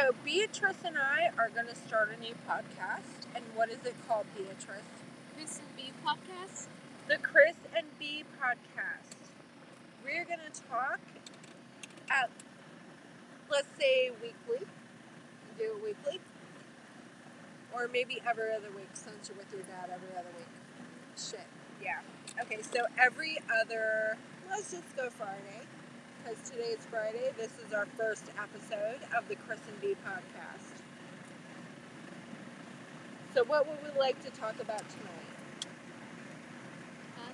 So Beatrice and I are going to start a new podcast, and what is it called, Beatrice? Kris and Bea podcast. The Kris and Bea podcast. We're going to talk at, let's say, weekly. Do it weekly. Or maybe every other week since you're with your dad every other week. Shit. Yeah. Okay, so every other, let's just go Friday. Because today is Friday. This is our first episode of the Kris and Bea podcast. So, what would we like to talk about tonight? Uh-huh.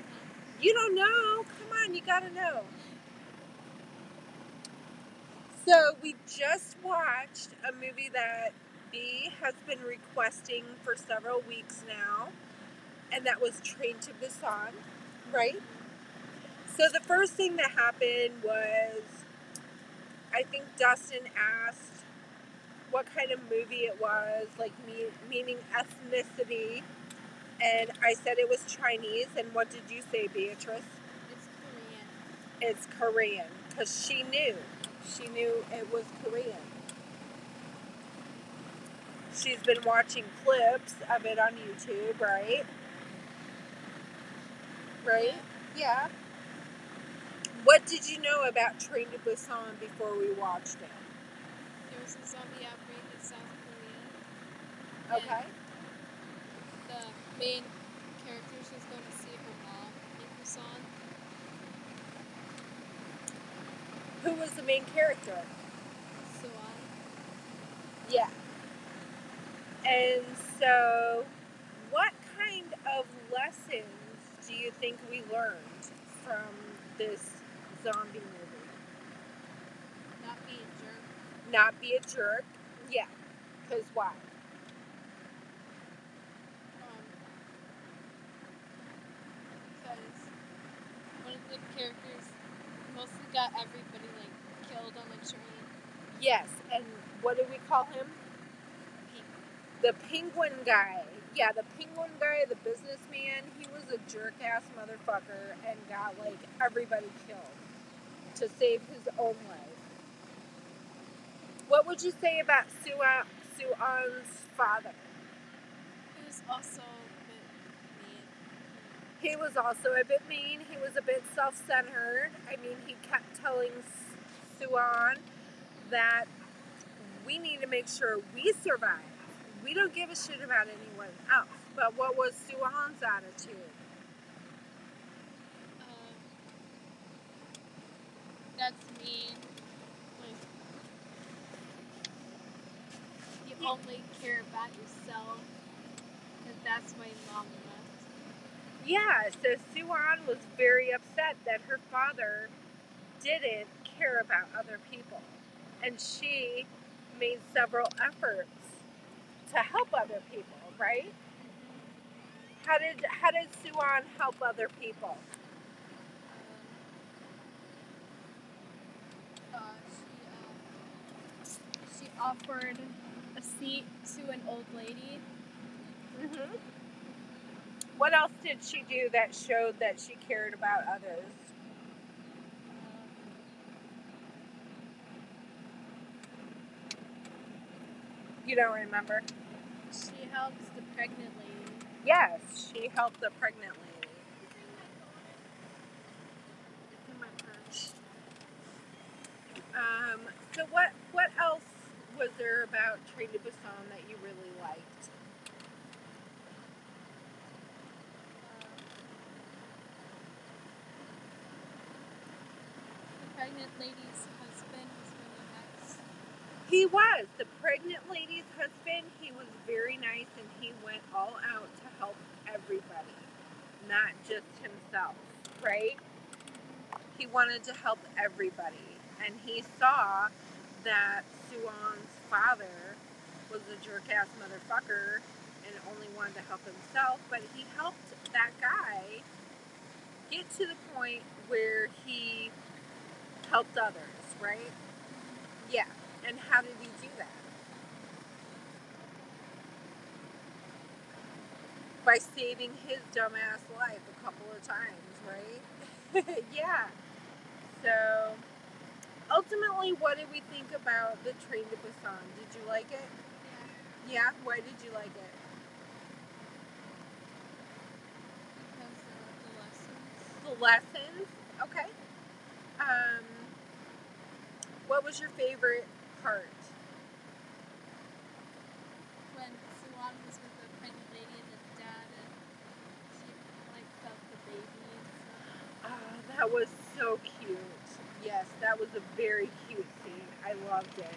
You don't know. Come on, you gotta know. So we just watched a movie that Bea has been requesting for several weeks now, and that was Train to Busan, right? So the first thing that happened was I think Dustin asked what kind of movie it was, like me, meaning ethnicity, and I said it was Chinese. And what did you say, Beatrice? It's Korean. It's Korean because she knew. She knew it was Korean. She's been watching clips of it on YouTube, right? Right? Yeah. What did you know about Train to Busan before we watched it? There was a zombie outbreak in South Korea. Okay. The main character was going to see her mom in Busan. Who was the main character? Suan. Yeah. And so, what kind of lessons do you think we learned from this zombie movie? Not be a jerk. Not be a jerk. Yeah. Because why? Um, because one of the characters mostly got everybody like killed on the train. Yes. And what do we call him? The penguin guy. Yeah, the penguin guy, the businessman, he was a jerk ass motherfucker and got like everybody killed to save his own life. What would you say about Suan, Suan's father? It was also a bit mean. He was also a bit mean. He was a bit self centered. I mean, he kept telling Suan that we need to make sure we survive. We don't give a shit about anyone else. But what was Suan's attitude? Um, that's mean. Like, you only care about yourself. Because that's why mom left. Yeah, so Suan was very upset that her father didn't care about other people. And she made several efforts to help other people, right? How did how did Suan help other people? Um, uh, she, um, she offered a seat to an old lady. hmm What else did she do that showed that she cared about others? You don't remember? She helps the pregnant lady. Yes, she helped the pregnant lady. It's in my purse. Um, so what was there about Train to Busan that you really liked? The pregnant lady's husband was really nice. He was the pregnant lady's husband. He was very nice, and he went all out to help everybody, not just himself. Right? He wanted to help everybody, and he saw that Suan's father was a jerk ass motherfucker and only wanted to help himself, but he helped that guy get to the point where he helped others, right? Yeah. And how did he do that? By saving his dumbass life a couple of times, right? yeah. So, ultimately, what did we think about the Train to Busan? Did you like it? Yeah. Yeah. Why did you like it? Because of the lessons. The lessons. Okay. Um, what was your favorite part? When Suan was with the pregnant lady and the dad and she like felt the baby and stuff. Oh, that was so cute. Yes, that was a very cute scene. I loved it.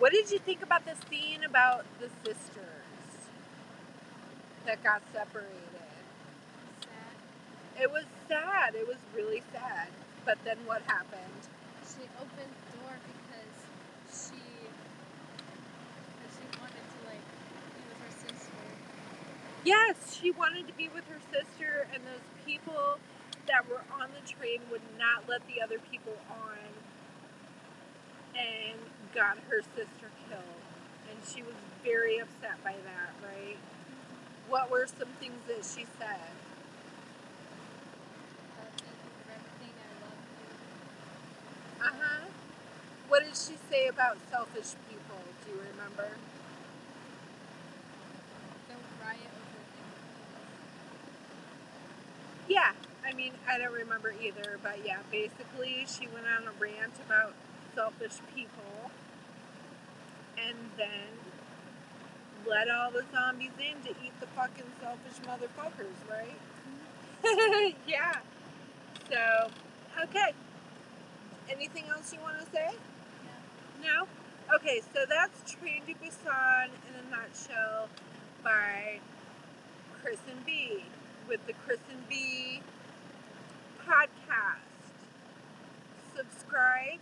What did you think about the scene about the sisters that got separated? Sad. It was sad. It was really sad. But then what happened? She opened the door because she because she wanted to like be with her sister. Yes, she wanted to be with her sister, and those people that were on the train would not let the other people on and got her sister killed. And she was very upset by that, right? What were some things that she said? Uh, thank you for everything. I love you. Uh huh. What did she say about selfish people? Do you remember? Don't riot over things. Yeah, I mean, I don't remember either, but yeah, basically, she went on a rant about selfish people and then let all the zombies in to eat the fucking selfish motherfuckers, right? yeah. So, okay. Anything else you want to say? No? Okay, so that's Train to Busan in a nutshell by Kris and Bea with the Kris and Bea podcast. Subscribe,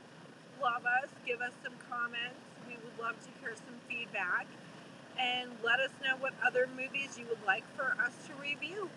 love us, give us some comments. We would love to hear some feedback. And let us know what other movies you would like for us to review.